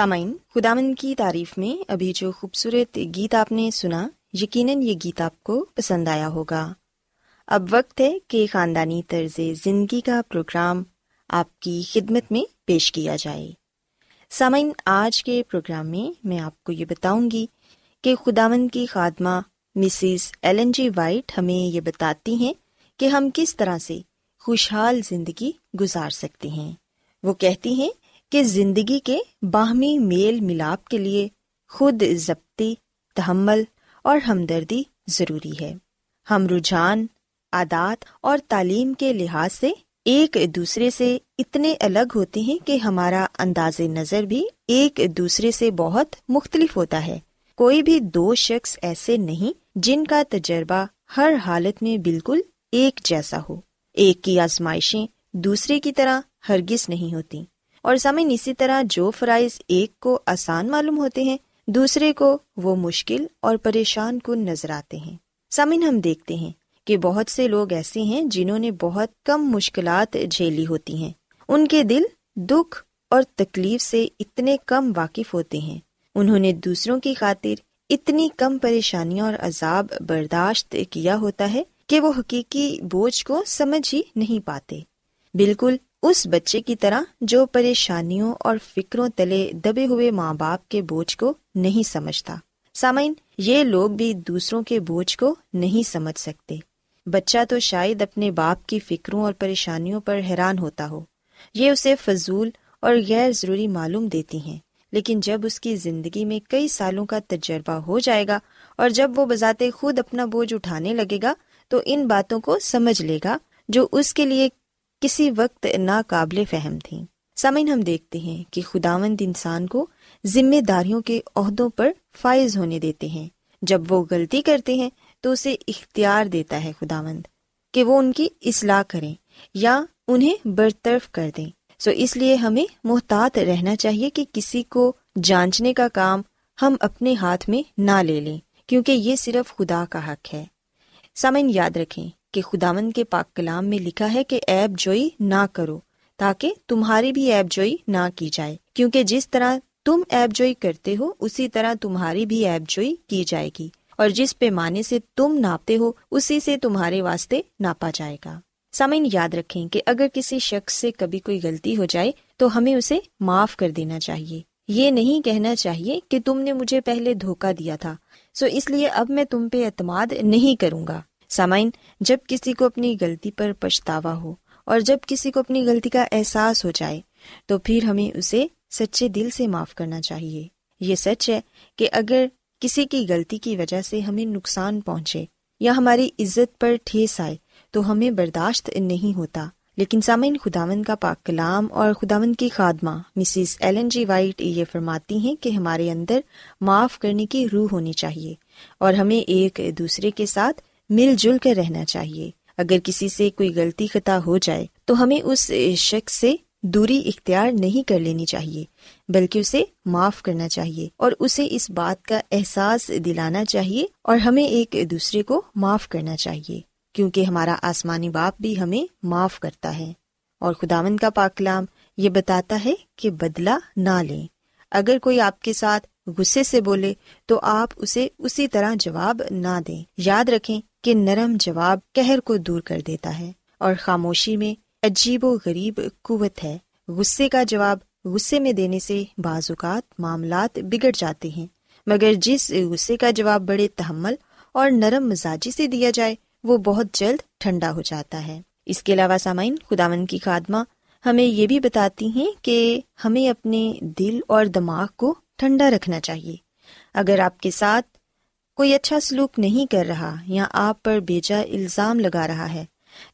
سامعین خداون کی تعریف میں ابھی جو خوبصورت گیت آپ نے سنا، یقیناً یہ گیت آپ کو پسند آیا ہوگا۔ اب وقت ہے کہ خاندانی طرز زندگی کا پروگرام آپ کی خدمت میں پیش کیا جائے۔ سامعین، آج کے پروگرام میں میں آپ کو یہ بتاؤں گی کہ خداون کی خادمہ مسز ایلن جی وائٹ ہمیں یہ بتاتی ہیں کہ ہم کس طرح سے خوشحال زندگی گزار سکتے ہیں۔ وہ کہتی ہیں کہ زندگی کے باہمی میل ملاپ کے لیے خود ضبطی، تحمل اور ہمدردی ضروری ہے۔ ہم رجحان، عادات اور تعلیم کے لحاظ سے ایک دوسرے سے اتنے الگ ہوتے ہیں کہ ہمارا انداز نظر بھی ایک دوسرے سے بہت مختلف ہوتا ہے۔ کوئی بھی دو شخص ایسے نہیں جن کا تجربہ ہر حالت میں بالکل ایک جیسا ہو۔ ایک کی آزمائشیں دوسرے کی طرح ہرگز نہیں ہوتی۔ اور سامعین، اسی طرح جو فرائض ایک کو آسان معلوم ہوتے ہیں، دوسرے کو وہ مشکل اور پریشان کن نظر آتے ہیں۔ سامعین، ہم دیکھتے ہیں کہ بہت سے لوگ ایسے ہیں جنہوں نے بہت کم مشکلات جھیلی ہوتی ہیں۔ ان کے دل دکھ اور تکلیف سے اتنے کم واقف ہوتے ہیں۔ انہوں نے دوسروں کی خاطر اتنی کم پریشانیاں اور عذاب برداشت کیا ہوتا ہے کہ وہ حقیقی بوجھ کو سمجھ ہی نہیں پاتے۔ بالکل اس بچے کی طرح جو پریشانیوں اور فکروں تلے دبے ہوئے ماں باپ کے بوجھ کو نہیں سمجھتا۔ سامعین، یہ لوگ بھی دوسروں کے بوجھ کو نہیں سمجھ سکتے۔ بچہ تو شاید اپنے باپ کی فکروں اور پریشانیوں پر حیران ہوتا ہو۔ یہ اسے فضول اور غیر ضروری معلوم دیتی ہیں۔ لیکن جب اس کی زندگی میں کئی سالوں کا تجربہ ہو جائے گا اور جب وہ بذات خود اپنا بوجھ اٹھانے لگے گا، تو ان باتوں کو سمجھ لے گا جو اس کے لیے کسی وقت ناقابل فہم تھیں سمن ہم دیکھتے ہیں کہ خداوند انسان کو ذمہ داریوں کے عہدوں پر فائز ہونے دیتے ہیں۔ جب وہ غلطی کرتے ہیں تو اسے اختیار دیتا ہے خداوند کہ وہ ان کی اصلاح کریں یا انہیں برطرف کر دیں۔ سو اس لیے ہمیں محتاط رہنا چاہیے کہ کسی کو جانچنے کا کام ہم اپنے ہاتھ میں نہ لے لیں، کیونکہ یہ صرف خدا کا حق ہے۔ سمن یاد رکھیں کہ خداوند کے پاک کلام میں لکھا ہے کہ ایب جوئی نہ کرو، تاکہ تمہاری بھی ایب جوئی نہ کی جائے۔ کیونکہ جس طرح تم ایب جوئی کرتے ہو، اسی طرح تمہاری بھی ایب جوئی کی جائے گی۔ اور جس پیمانے سے تم ناپتے ہو، اسی سے تمہارے واسطے ناپا جائے گا۔ سامعین، یاد رکھیں کہ اگر کسی شخص سے کبھی کوئی غلطی ہو جائے، تو ہمیں اسے معاف کر دینا چاہیے۔ یہ نہیں کہنا چاہیے کہ تم نے مجھے پہلے دھوکا دیا تھا۔ سو اس لیے اب میں تم پہ اعتماد نہیں کروں گا۔ سامعین، جب کسی کو اپنی غلطی پر پچھتاوا ہو اور جب کسی کو اپنی غلطی کا احساس ہو جائے، تو پھر ہمیں اسے سچے دل سے معاف کرنا چاہیے۔ یہ سچ ہے کہ اگر کسی کی غلطی کی وجہ سے ہمیں نقصان پہنچے یا ہماری عزت پر ٹھیس آئے، تو ہمیں برداشت نہیں ہوتا۔ لیکن سامعین خداون کا پاک کلام اور خداون کی خادمہ مسز ایلن جی وائٹ یہ فرماتی ہیں کہ ہمارے اندر معاف کرنے کی روح ہونی چاہیے اور ہمیں ایک دوسرے کے ساتھ مل جل کر رہنا چاہیے۔ اگر کسی سے کوئی غلطی خطا ہو جائے، تو ہمیں اس شخص سے دوری اختیار نہیں کر لینی چاہیے، بلکہ اسے معاف کرنا چاہیے اور اسے اس بات کا احساس دلانا چاہیے اور ہمیں ایک دوسرے کو معاف کرنا چاہیے، کیونکہ ہمارا آسمانی باپ بھی ہمیں معاف کرتا ہے۔ اور خداون کا پاکلام یہ بتاتا ہے کہ بدلا نہ لیں۔ اگر کوئی آپ کے ساتھ غصے سے بولے، تو آپ اسے اسی طرح جواب نہ دیں۔ یاد رکھیں کہ نرم جواب قہر کو دور کر دیتا ہے اور خاموشی میں عجیب و غریب قوت ہے۔ غصے کا جواب غصے میں دینے سے بعض اوقات معاملات بگڑ جاتے ہیں۔ مگر جس غصے کا جواب بڑے تحمل اور نرم مزاجی سے دیا جائے، وہ بہت جلد ٹھنڈا ہو جاتا ہے۔ اس کے علاوہ سامعین خداون کی خادمہ ہمیں یہ بھی بتاتی ہیں کہ ہمیں اپنے دل اور دماغ کو ٹھنڈا رکھنا چاہیے۔ اگر آپ کے ساتھ کوئی اچھا سلوک نہیں کر رہا یا آپ پر بیجا الزام لگا رہا ہے،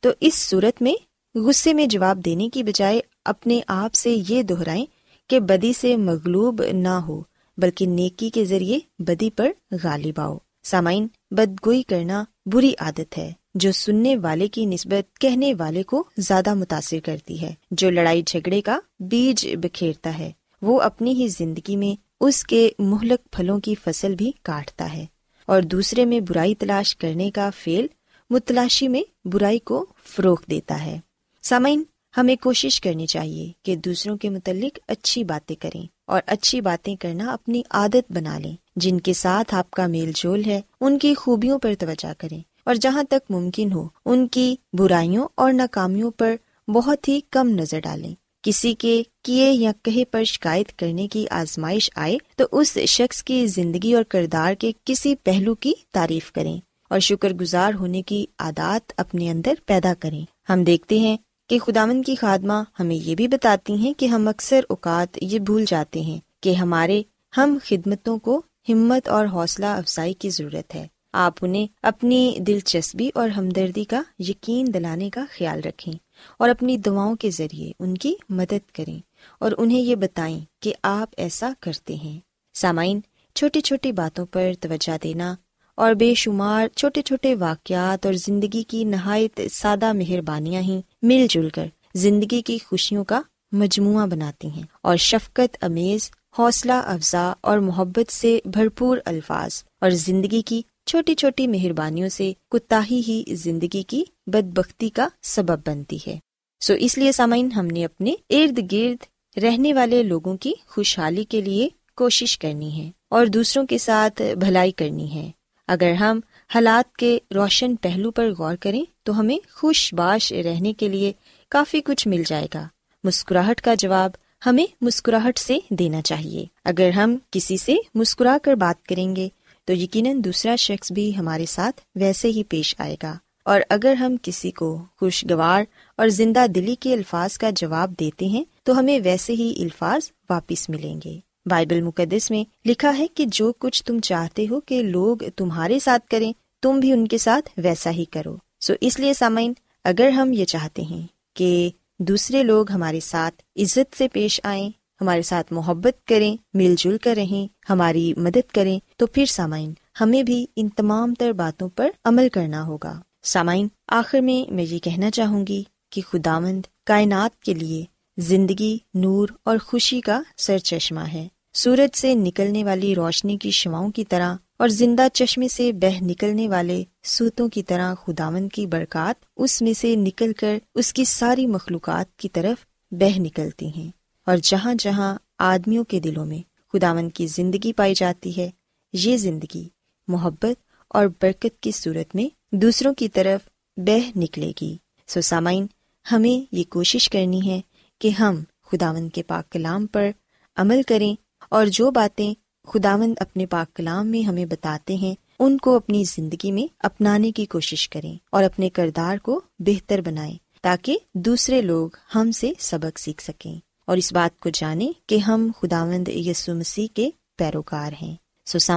تو اس صورت میں غصے میں جواب دینے کی بجائے اپنے آپ سے یہ دہرائیں کہ بدی سے مغلوب نہ ہو، بلکہ نیکی کے ذریعے بدی پر غالب آؤ۔ سامعین، بدگوئی کرنا بری عادت ہے، جو سننے والے کی نسبت کہنے والے کو زیادہ متاثر کرتی ہے۔ جو لڑائی جھگڑے کا بیج بکھیرتا ہے، وہ اپنی ہی زندگی میں اس کے مہلک پھلوں کی فصل بھی کاٹتا ہے۔ اور دوسرے میں برائی تلاش کرنے کا فیل متلاشی میں برائی کو فروغ دیتا ہے۔ سامعین، ہمیں کوشش کرنی چاہیے کہ دوسروں کے متعلق اچھی باتیں کریں اور اچھی باتیں کرنا اپنی عادت بنا لیں۔ جن کے ساتھ آپ کا میل جول ہے، ان کی خوبیوں پر توجہ کریں اور جہاں تک ممکن ہو، ان کی برائیوں اور ناکامیوں پر بہت ہی کم نظر ڈالیں۔ کسی کے کیے یا کہے پر شکایت کرنے کی آزمائش آئے تو اس شخص کی زندگی اور کردار کے کسی پہلو کی تعریف کریں اور شکر گزار ہونے کی عادات اپنے اندر پیدا کریں۔ ہم دیکھتے ہیں کہ خدامن کی خادمہ ہمیں یہ بھی بتاتی ہیں کہ ہم اکثر اوقات یہ بھول جاتے ہیں کہ ہمارے ہم خدمتوں کو ہمت اور حوصلہ افزائی کی ضرورت ہے۔ آپ انہیں اپنی دلچسپی اور ہمدردی کا یقین دلانے کا خیال رکھیں۔ اور اپنی دعاؤں کے ذریعے ان کی مدد کریں اور انہیں یہ بتائیں کہ آپ ایسا کرتے ہیں۔ سامعین، چھوٹی چھوٹی باتوں پر توجہ دینا اور بے شمار چھوٹے چھوٹے واقعات اور زندگی کی نہایت سادہ مہربانیاں ہی مل جل کر زندگی کی خوشیوں کا مجموعہ بناتی ہیں اور شفقت، امیز، حوصلہ، افزا اور محبت سے بھرپور الفاظ اور زندگی کی چھوٹی چھوٹی مہربانیوں سے کتا ہی زندگی کی بد بختی کا سبب بنتی ہے۔ سو اس لیے سامعین، ہم نے اپنے ارد گرد رہنے والے لوگوں کی خوشحالی کے لیے کوشش کرنی ہے اور دوسروں کے ساتھ بھلائی کرنی ہے۔ اگر ہم حالات کے روشن پہلو پر غور کریں تو ہمیں خوش باش رہنے کے لیے کافی کچھ مل جائے گا۔ مسکراہٹ کا جواب ہمیں مسکراہٹ سے دینا چاہیے۔ اگر ہم کسی سے مسکرا کر بات کریں گے تو یقیناً دوسرا شخص بھی ہمارے ساتھ ویسے ہی پیش آئے گا۔ اور اگر ہم کسی کو خوشگوار اور زندہ دلی کے الفاظ کا جواب دیتے ہیں، تو ہمیں ویسے ہی الفاظ واپس ملیں گے۔ بائبل مقدس میں لکھا ہے کہ جو کچھ تم چاہتے ہو کہ لوگ تمہارے ساتھ کریں، تم بھی ان کے ساتھ ویسا ہی کرو۔ سو اس لیے سامعین، اگر ہم یہ چاہتے ہیں کہ دوسرے لوگ ہمارے ساتھ عزت سے پیش آئیں، ہمارے ساتھ محبت کریں، مل جل کر رہیں، ہماری مدد کریں تو پھر سامعین، ہمیں بھی ان تمام تر باتوں پر عمل کرنا ہوگا۔ سامعین، آخر میں میں یہ کہنا چاہوں گی کہ خداوند کائنات کے لیے زندگی، نور اور خوشی کا سر چشمہ ہے۔ سورج سے نکلنے والی روشنی کی شواؤں کی طرح اور زندہ چشمے سے بہ نکلنے والے سوتوں کی طرح خداون کی برکات اس میں سے نکل کر اس کی ساری مخلوقات کی طرف بہ نکلتی ہیں۔ اور جہاں جہاں آدمیوں کے دلوں میں خداون کی زندگی پائی جاتی ہے یہ زندگی، محبت اور برکت کی صورت میں دوسروں کی طرف بہ نکلے گی۔ سو سامعین، ہمیں یہ کوشش کرنی ہے کہ ہم خداون کے پاک کلام پر عمل کریں اور جو باتیں خداوند اپنے پاک کلام میں ہمیں بتاتے ہیں، ان کو اپنی زندگی میں اپنانے کی کوشش کریں اور اپنے کردار کو بہتر بنائیں تاکہ دوسرے لوگ ہم سے سبق سیکھ سکیں۔ اور اس بات کو جانیں کہ ہم خداوند یسو مسیح کے پیروکار ہیں۔ سو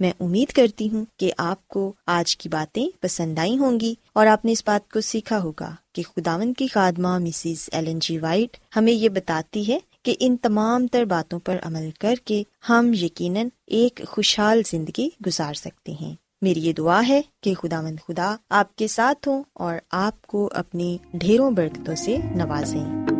میں امید کرتی ہوں کہ آپ کو آج کی باتیں پسند آئی ہوں گی اور آپ نے اس بات کو سیکھا ہوگا کہ خداون کی خادمہ مسز ایلن جی وائٹ ہمیں یہ بتاتی ہے کہ ان تمام تر باتوں پر عمل کر کے ہم یقیناً ایک خوشحال زندگی گزار سکتے ہیں۔ میری یہ دعا ہے کہ خدا مند خدا آپ کے ساتھ ہوں اور آپ کو اپنی ڈھیروں برکتوں سے نوازیں۔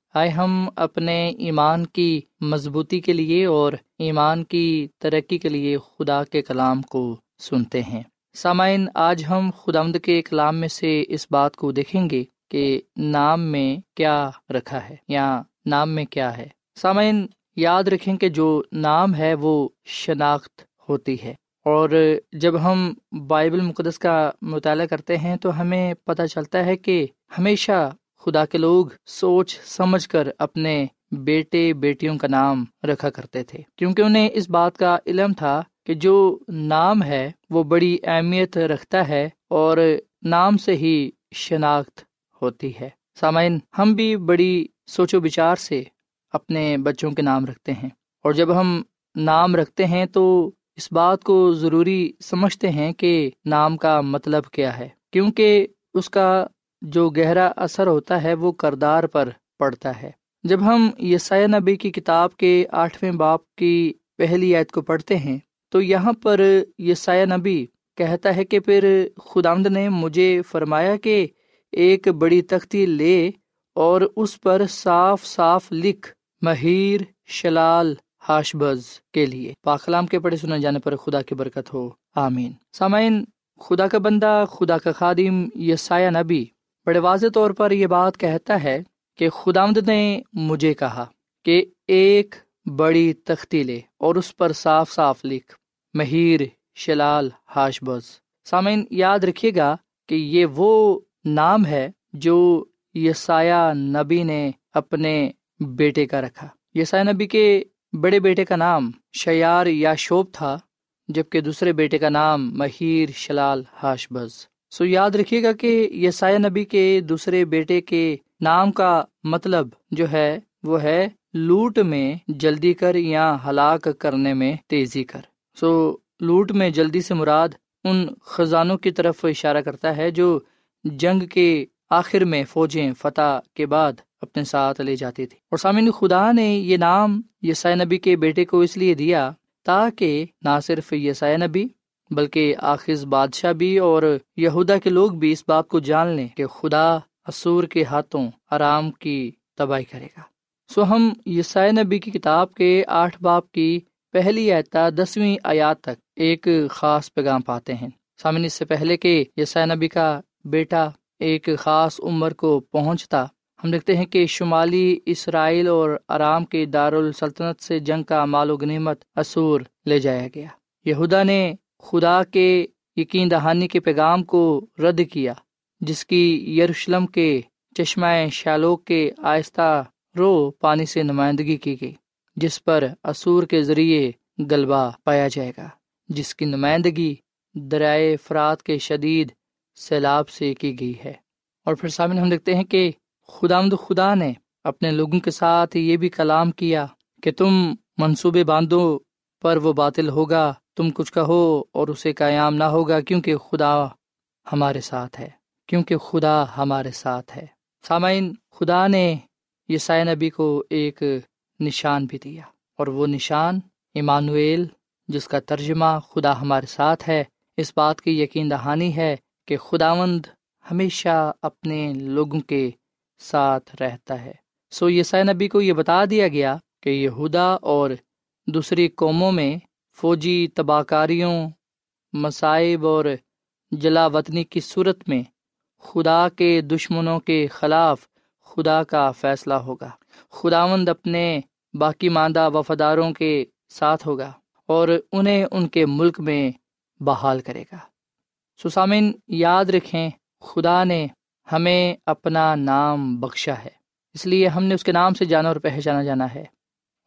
آئے ہم اپنے ایمان کی مضبوطی کے لیے اور ایمان کی ترقی کے لیے خدا کے کلام کو سنتے ہیں۔ سامعین، آج ہم خدا کے کلام میں سے اس بات کو دیکھیں گے کہ نام میں کیا رکھا ہے یا نام میں کیا ہے۔ سامعین، یاد رکھیں کہ جو نام ہے وہ شناخت ہوتی ہے۔ اور جب ہم بائبل مقدس کا مطالعہ کرتے ہیں تو ہمیں پتہ چلتا ہے کہ ہمیشہ خدا کے لوگ سوچ سمجھ کر اپنے بیٹے بیٹیوں کا نام رکھا کرتے تھے۔ کیونکہ انہیں اس بات کا علم تھا کہ جو نام ہے وہ بڑی اہمیت رکھتا ہے اور نام سے ہی شناخت ہوتی ہے۔ سامعین، ہم بھی بڑی سوچ و بچار سے اپنے بچوں کے نام رکھتے ہیں۔ اور جب ہم نام رکھتے ہیں تو اس بات کو ضروری سمجھتے ہیں کہ نام کا مطلب کیا ہے۔ کیونکہ اس کا جو گہرا اثر ہوتا ہے وہ کردار پر پڑتا ہے۔ جب ہم یسایہ نبی کی کتاب کے آٹھویں باپ کی پہلی عید کو پڑھتے ہیں، تو یہاں پر یسایہ نبی کہتا ہے کہ پھر خدامد نے مجھے فرمایا کہ ایک بڑی تختی لے اور اس پر صاف صاف لکھ مہیر شلال ہاش بز کے لیے۔ پاکلام کے پڑھے سنے جانے پر خدا کی برکت ہو۔ آمین۔ سامعین، خدا کا بندہ، خدا کا خادم یسایہ نبی بڑے واضح طور پر یہ بات کہتا ہے کہ خدامد نے مجھے کہا کہ ایک بڑی تختی لے اور اس پر صاف صاف لکھ، مہیر، شلال ہاش بز سامعین، یاد رکھیے گا کہ یہ وہ نام ہے جو یسایہ نبی نے اپنے بیٹے کا رکھا۔ یسایہ نبی کے بڑے بیٹے کا نام شیار یا شوب تھا، جبکہ دوسرے بیٹے کا نام مہیر، شلال ہاش بز سو یاد رکھیے گا کہ یسایہ نبی کے دوسرے بیٹے کے نام کا مطلب جو ہے، وہ ہے لوٹ میں جلدی کر یا ہلاک کرنے میں تیزی کر۔ سو لوٹ میں جلدی سے مراد ان خزانوں کی طرف اشارہ کرتا ہے جو جنگ کے آخر میں فوجیں فتح کے بعد اپنے ساتھ لے جاتی تھی۔ اور سامعین، خدا نے یہ نام یسائے نبی کے بیٹے کو اس لیے دیا تاکہ نہ صرف یسائے نبی بلکہ آخذ بادشاہ بھی اور یہودا کے لوگ بھی اس بات کو جان لیں کہ خدا اسور کے ہاتھوں آرام کی تباہی کرے گا۔ سو ہم یسائے نبی کی کتاب کے آٹھ باپ کی پہلی آتا دسویں آیات تک ایک خاص پیغام پاتے ہیں۔ سامنے اس سے پہلے کہ یسائے نبی کا بیٹا ایک خاص عمر کو پہنچتا، ہم دیکھتے ہیں کہ شمالی اسرائیل اور آرام کے دارالسلطنت سے جنگ کا مال و غنیمت اصور لے جایا گیا۔ یہودا نے خدا کے یقین دہانی کے پیغام کو رد کیا، جس کی یروشلم کے چشمہ شالوک کے آہستہ رو پانی سے نمائندگی کی گئی، جس پر اصور کے ذریعے غلبہ پایا جائے گا، جس کی نمائندگی درائے فرات کے شدید سیلاب سے کی گئی ہے۔ اور پھر سامنے ہم دیکھتے ہیں کہ خدا مد خدا نے اپنے لوگوں کے ساتھ یہ بھی کلام کیا کہ تم منصوبے باندھو پر وہ باطل ہوگا تم کچھ کہو اور اسے قیام نہ ہوگا کیونکہ خدا ہمارے ساتھ ہے، کیونکہ خدا ہمارے ساتھ ہے۔ سامعین، خدا نے یسائے نبی کو ایک نشان بھی دیا اور وہ نشان ایمانویل، جس کا ترجمہ خدا ہمارے ساتھ ہے، اس بات کی یقین دہانی ہے کہ خداوند ہمیشہ اپنے لوگوں کے ساتھ رہتا ہے۔ سو یہ نبی کو یہ بتا دیا گیا کہ یہودا اور دوسری قوموں میں فوجی تباہ کاریوں مصائب اور جلا وطنی کی صورت میں خدا کے دشمنوں کے خلاف خدا کا فیصلہ ہوگا۔ خداوند اپنے باقی ماندہ وفاداروں کے ساتھ ہوگا اور انہیں ان کے ملک میں بحال کرے گا۔ سسامن یاد رکھیں، خدا نے ہمیں اپنا نام بخشا ہے۔ اس لیے ہم نے اس کے نام سے جانا اور پہچانا جانا ہے۔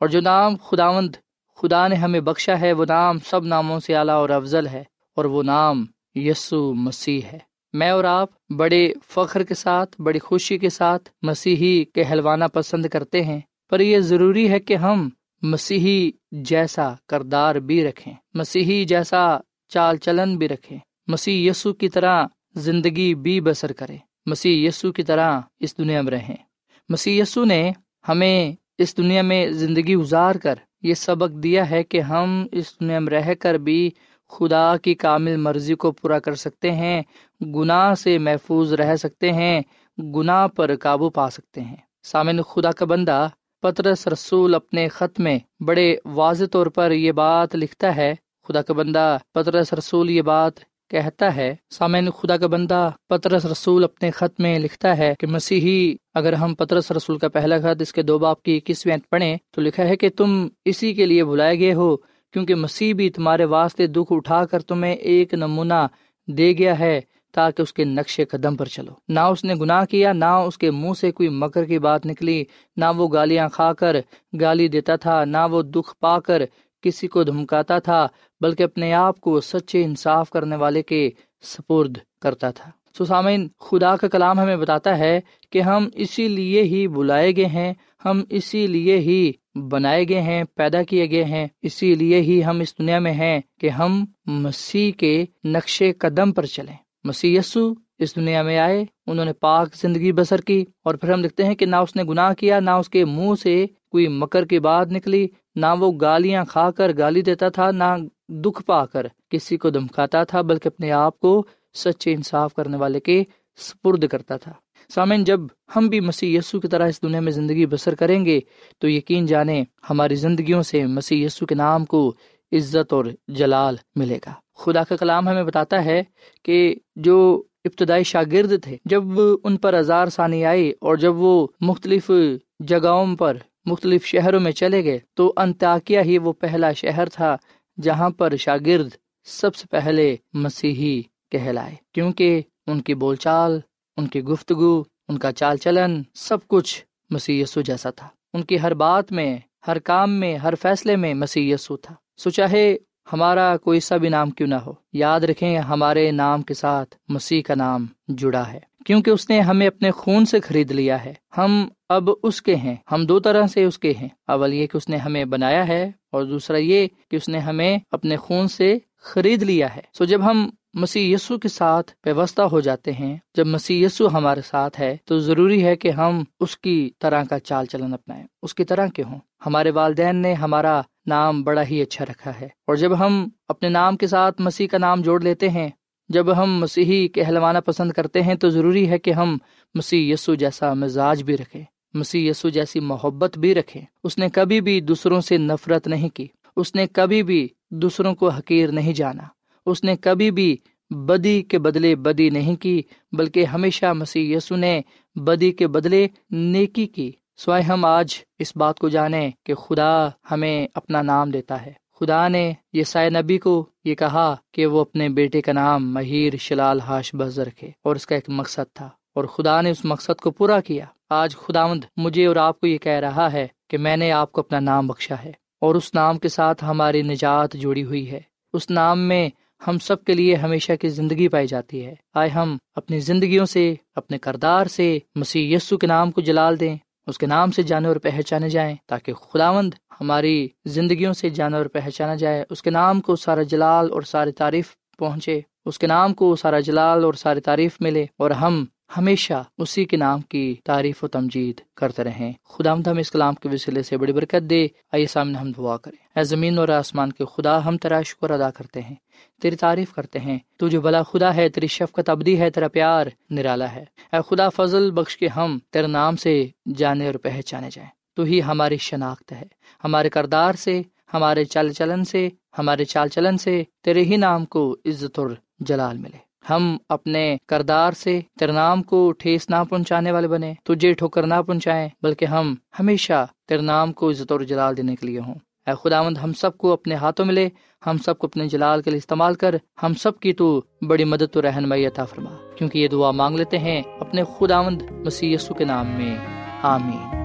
اور جو نام خداوند خدا نے ہمیں بخشا ہے، وہ نام سب ناموں سے اعلیٰ اور افضل ہے اور وہ نام یسو مسیح ہے۔ میں اور آپ بڑے فخر کے ساتھ، بڑی خوشی کے ساتھ مسیحی کہلوانا پسند کرتے ہیں، پر یہ ضروری ہے کہ ہم مسیحی جیسا کردار بھی رکھیں، مسیحی جیسا چال چلن بھی رکھیں۔ مسیح یسو کی طرح زندگی بھی بسر کرے۔ مسیح یسو کی طرح اس دنیا میں رہیں۔ مسیح یسو نے ہمیں اس دنیا میں زندگی گزار کر یہ سبق دیا ہے کہ ہم اس دنیا میں رہ کر بھی خدا کی کامل مرضی کو پورا کر سکتے ہیں، گناہ سے محفوظ رہ سکتے ہیں، گناہ پر قابو پا سکتے ہیں۔ سامن خدا کا بندہ پترس رسول اپنے خط میں بڑے واضح طور پر یہ بات لکھتا ہے، خدا کا بندہ پترس رسول یہ بات کہتا ہے، سامعین، خدا کا بندہ پترس رسول اپنے خط میں لکھتا ہے کہ مسیحی اگر ہم پترس رسول کا پہلا خط اس کے دو باپ کی اکیسویں پڑھیں تو لکھا ہے کہ تم اسی کے لیے بلائے گئے ہو، کیونکہ مسیح بھی تمہارے واسطے دکھ اٹھا کر تمہیں ایک نمونہ دے گیا ہے تاکہ اس کے نقش قدم پر چلو۔ نہ اس نے گناہ کیا، نہ اس کے منہ سے کوئی مکر کی بات نکلی، نہ وہ گالیاں کھا کر گالی دیتا تھا، نہ وہ دکھ پا کر کسی کو دھمکاتا تھا، بلکہ اپنے آپ کو سچے انصاف کرنے والے کے سپرد کرتا تھا۔ سسامین خدا کا کلام ہمیں بتاتا ہے کہ ہم اسی لیے ہی بلائے گئے ہیں، ہم اسی لیے ہی بنائے گئے ہیں، پیدا کیے گئے ہیں۔ اسی لیے ہی ہم اس دنیا میں ہیں کہ ہم مسیح کے نقشے قدم پر چلیں۔ مسیح یسو اس دنیا میں آئے، انہوں نے پاک زندگی بسر کی اور پھر ہم دیکھتے ہیں کہ نہ اس نے گناہ کیا، نہ اس کے منہ سے کوئی مکر کی بات نکلی، نہ وہ گالیاں کھا کر گالی دیتا تھا، نہ دکھ پا کر کسی کو دمکاتا تھا، بلکہ اپنے آپ کو سچے انصاف کرنے والے کے سپرد کرتا تھا۔ سامن جب ہم بھی مسیح یسو کی طرح اس دنیا میں زندگی بسر کریں گے، تو یقین جانے ہماری زندگیوں سے مسیح یسو کے نام کو عزت اور جلال ملے گا۔ خدا کا کلام ہمیں بتاتا ہے کہ جو ابتدائی شاگرد تھے۔ جب ان پر ہزار ثانی آئی اور جب وہ مختلف جگہوں پر، مختلف شہروں میں چلے گئے، تو انتاکیہ ہی وہ پہلا شہر تھا جہاں پر شاگرد سب سے پہلے مسیحی کہلائے۔ کیونکہ ان کی بول چال ان کی گفتگو، ان کا چال چلن سب کچھ مسیح یسو جیسا تھا۔ ان کی ہر بات میں، ہر کام میں، ہر فیصلے میں مسیح یسو تھا۔ سو چاہے ہمارا کوئی سا بھی نام کیوں نہ ہو۔ یاد رکھیں، ہمارے نام کے ساتھ مسیح کا نام جڑا ہے، کیونکہ اس نے ہمیں اپنے خون سے خرید لیا ہے۔ ہم اب اس کے ہیں، ہم دو طرح سے اس کے ہیں۔ اول یہ کہ اس نے ہمیں بنایا ہے اور دوسرا یہ کہ اس نے ہمیں اپنے خون سے خرید لیا ہے۔ سو جب ہم مسیح یسو کے ساتھ ویوستہ ہو جاتے ہیں، جب مسیح یسو ہمارے ساتھ ہے، تو ضروری ہے کہ ہم اس کی طرح کا چال چلن اپنائیں۔ اس کی طرح کے ہوں ہمارے والدین نے ہمارا نام بڑا ہی اچھا رکھا ہے۔ اور جب ہم اپنے نام کے ساتھ مسیح کا نام جوڑ لیتے ہیں، جب ہم مسیحی کہلوانا پسند کرتے ہیں، تو ضروری ہے کہ ہم مسیح یسو جیسا مزاج بھی رکھیں، مسیح یسو جیسی محبت بھی رکھے اس نے کبھی بھی دوسروں سے نفرت نہیں کی، اس نے کبھی بھی دوسروں کو حقیر نہیں جانا۔ اس نے کبھی بھی بدی کے بدلے بدی نہیں کی، بلکہ ہمیشہ مسیح یسو نے بدی کے بدلے نیکی کی۔ سوائے ہم آج اس بات کو جانے کہ خدا ہمیں اپنا نام دیتا ہے۔ خدا نے یہ سائے نبی کو یہ کہا کہ وہ اپنے بیٹے کا نام مہیر شلال ہاش بز رکھے اور اس کا ایک مقصد تھا اور خدا نے اس مقصد کو پورا کیا۔ آج خداوند مجھے اور آپ کو یہ کہہ رہا ہے کہ میں نے آپ کو اپنا نام بخشا ہے اور اس نام کے ساتھ ہماری نجات جڑی ہوئی ہے۔ اس نام میں ہم سب کے لیے ہمیشہ کی زندگی پائی جاتی ہے۔ آئے ہم اپنی زندگیوں سے، اپنے کردار سے مسیح یسو کے نام کو جلال دیں۔ اس کے نام سے جانور پہچانے جائیں، تاکہ خداوند ہماری زندگیوں سے جانور پہچانا جائے۔ اس کے نام کو سارا جلال اور ساری تعریف پہنچے۔ اس کے نام کو سارا جلال اور ساری تعریف ملے اور ہم ہمیشہ اسی کے نام کی تعریف و تمجید کرتے رہیں۔ خدا ہم اس کلام کے وسیلے سے بڑی برکت دے۔ آئیے سامنے ہم دعا کریں۔ اے زمین اور آسمان کے خدا، ہم تیرا شکر ادا کرتے ہیں۔ تیری تعریف کرتے ہیں۔ تو جو بلا خدا ہے، تیری شفقت ابدی ہے، تیرا پیار نرالا ہے۔ اے خدا، فضل بخش کے ہم تیرے نام سے جانے اور پہچانے جائیں۔ تو ہی ہماری شناخت ہے۔ ہمارے کردار سے، ہمارے چال چلن سے، ہمارے چال چلن سے تیرے ہی نام کو عزت اور جلال ملے۔ ہم اپنے کردار سے تیرے نام کو ٹھیس نہ پہنچانے والے بنے، تجھے ٹھوکر نہ پہنچائیں، بلکہ ہم ہمیشہ تیرے نام کو عزت اور جلال دینے کے لیے ہوں۔ اے خداوند، ہم سب کو اپنے ہاتھوں میں لے ہم سب کو اپنے جلال کے لیے استعمال کر، ہم سب کی تو بڑی مدد تو رہنمائی عطا فرما۔ کیونکہ یہ دعا مانگ لیتے ہیں اپنے خداوند مسیح یسو کے نام میں۔ آمین۔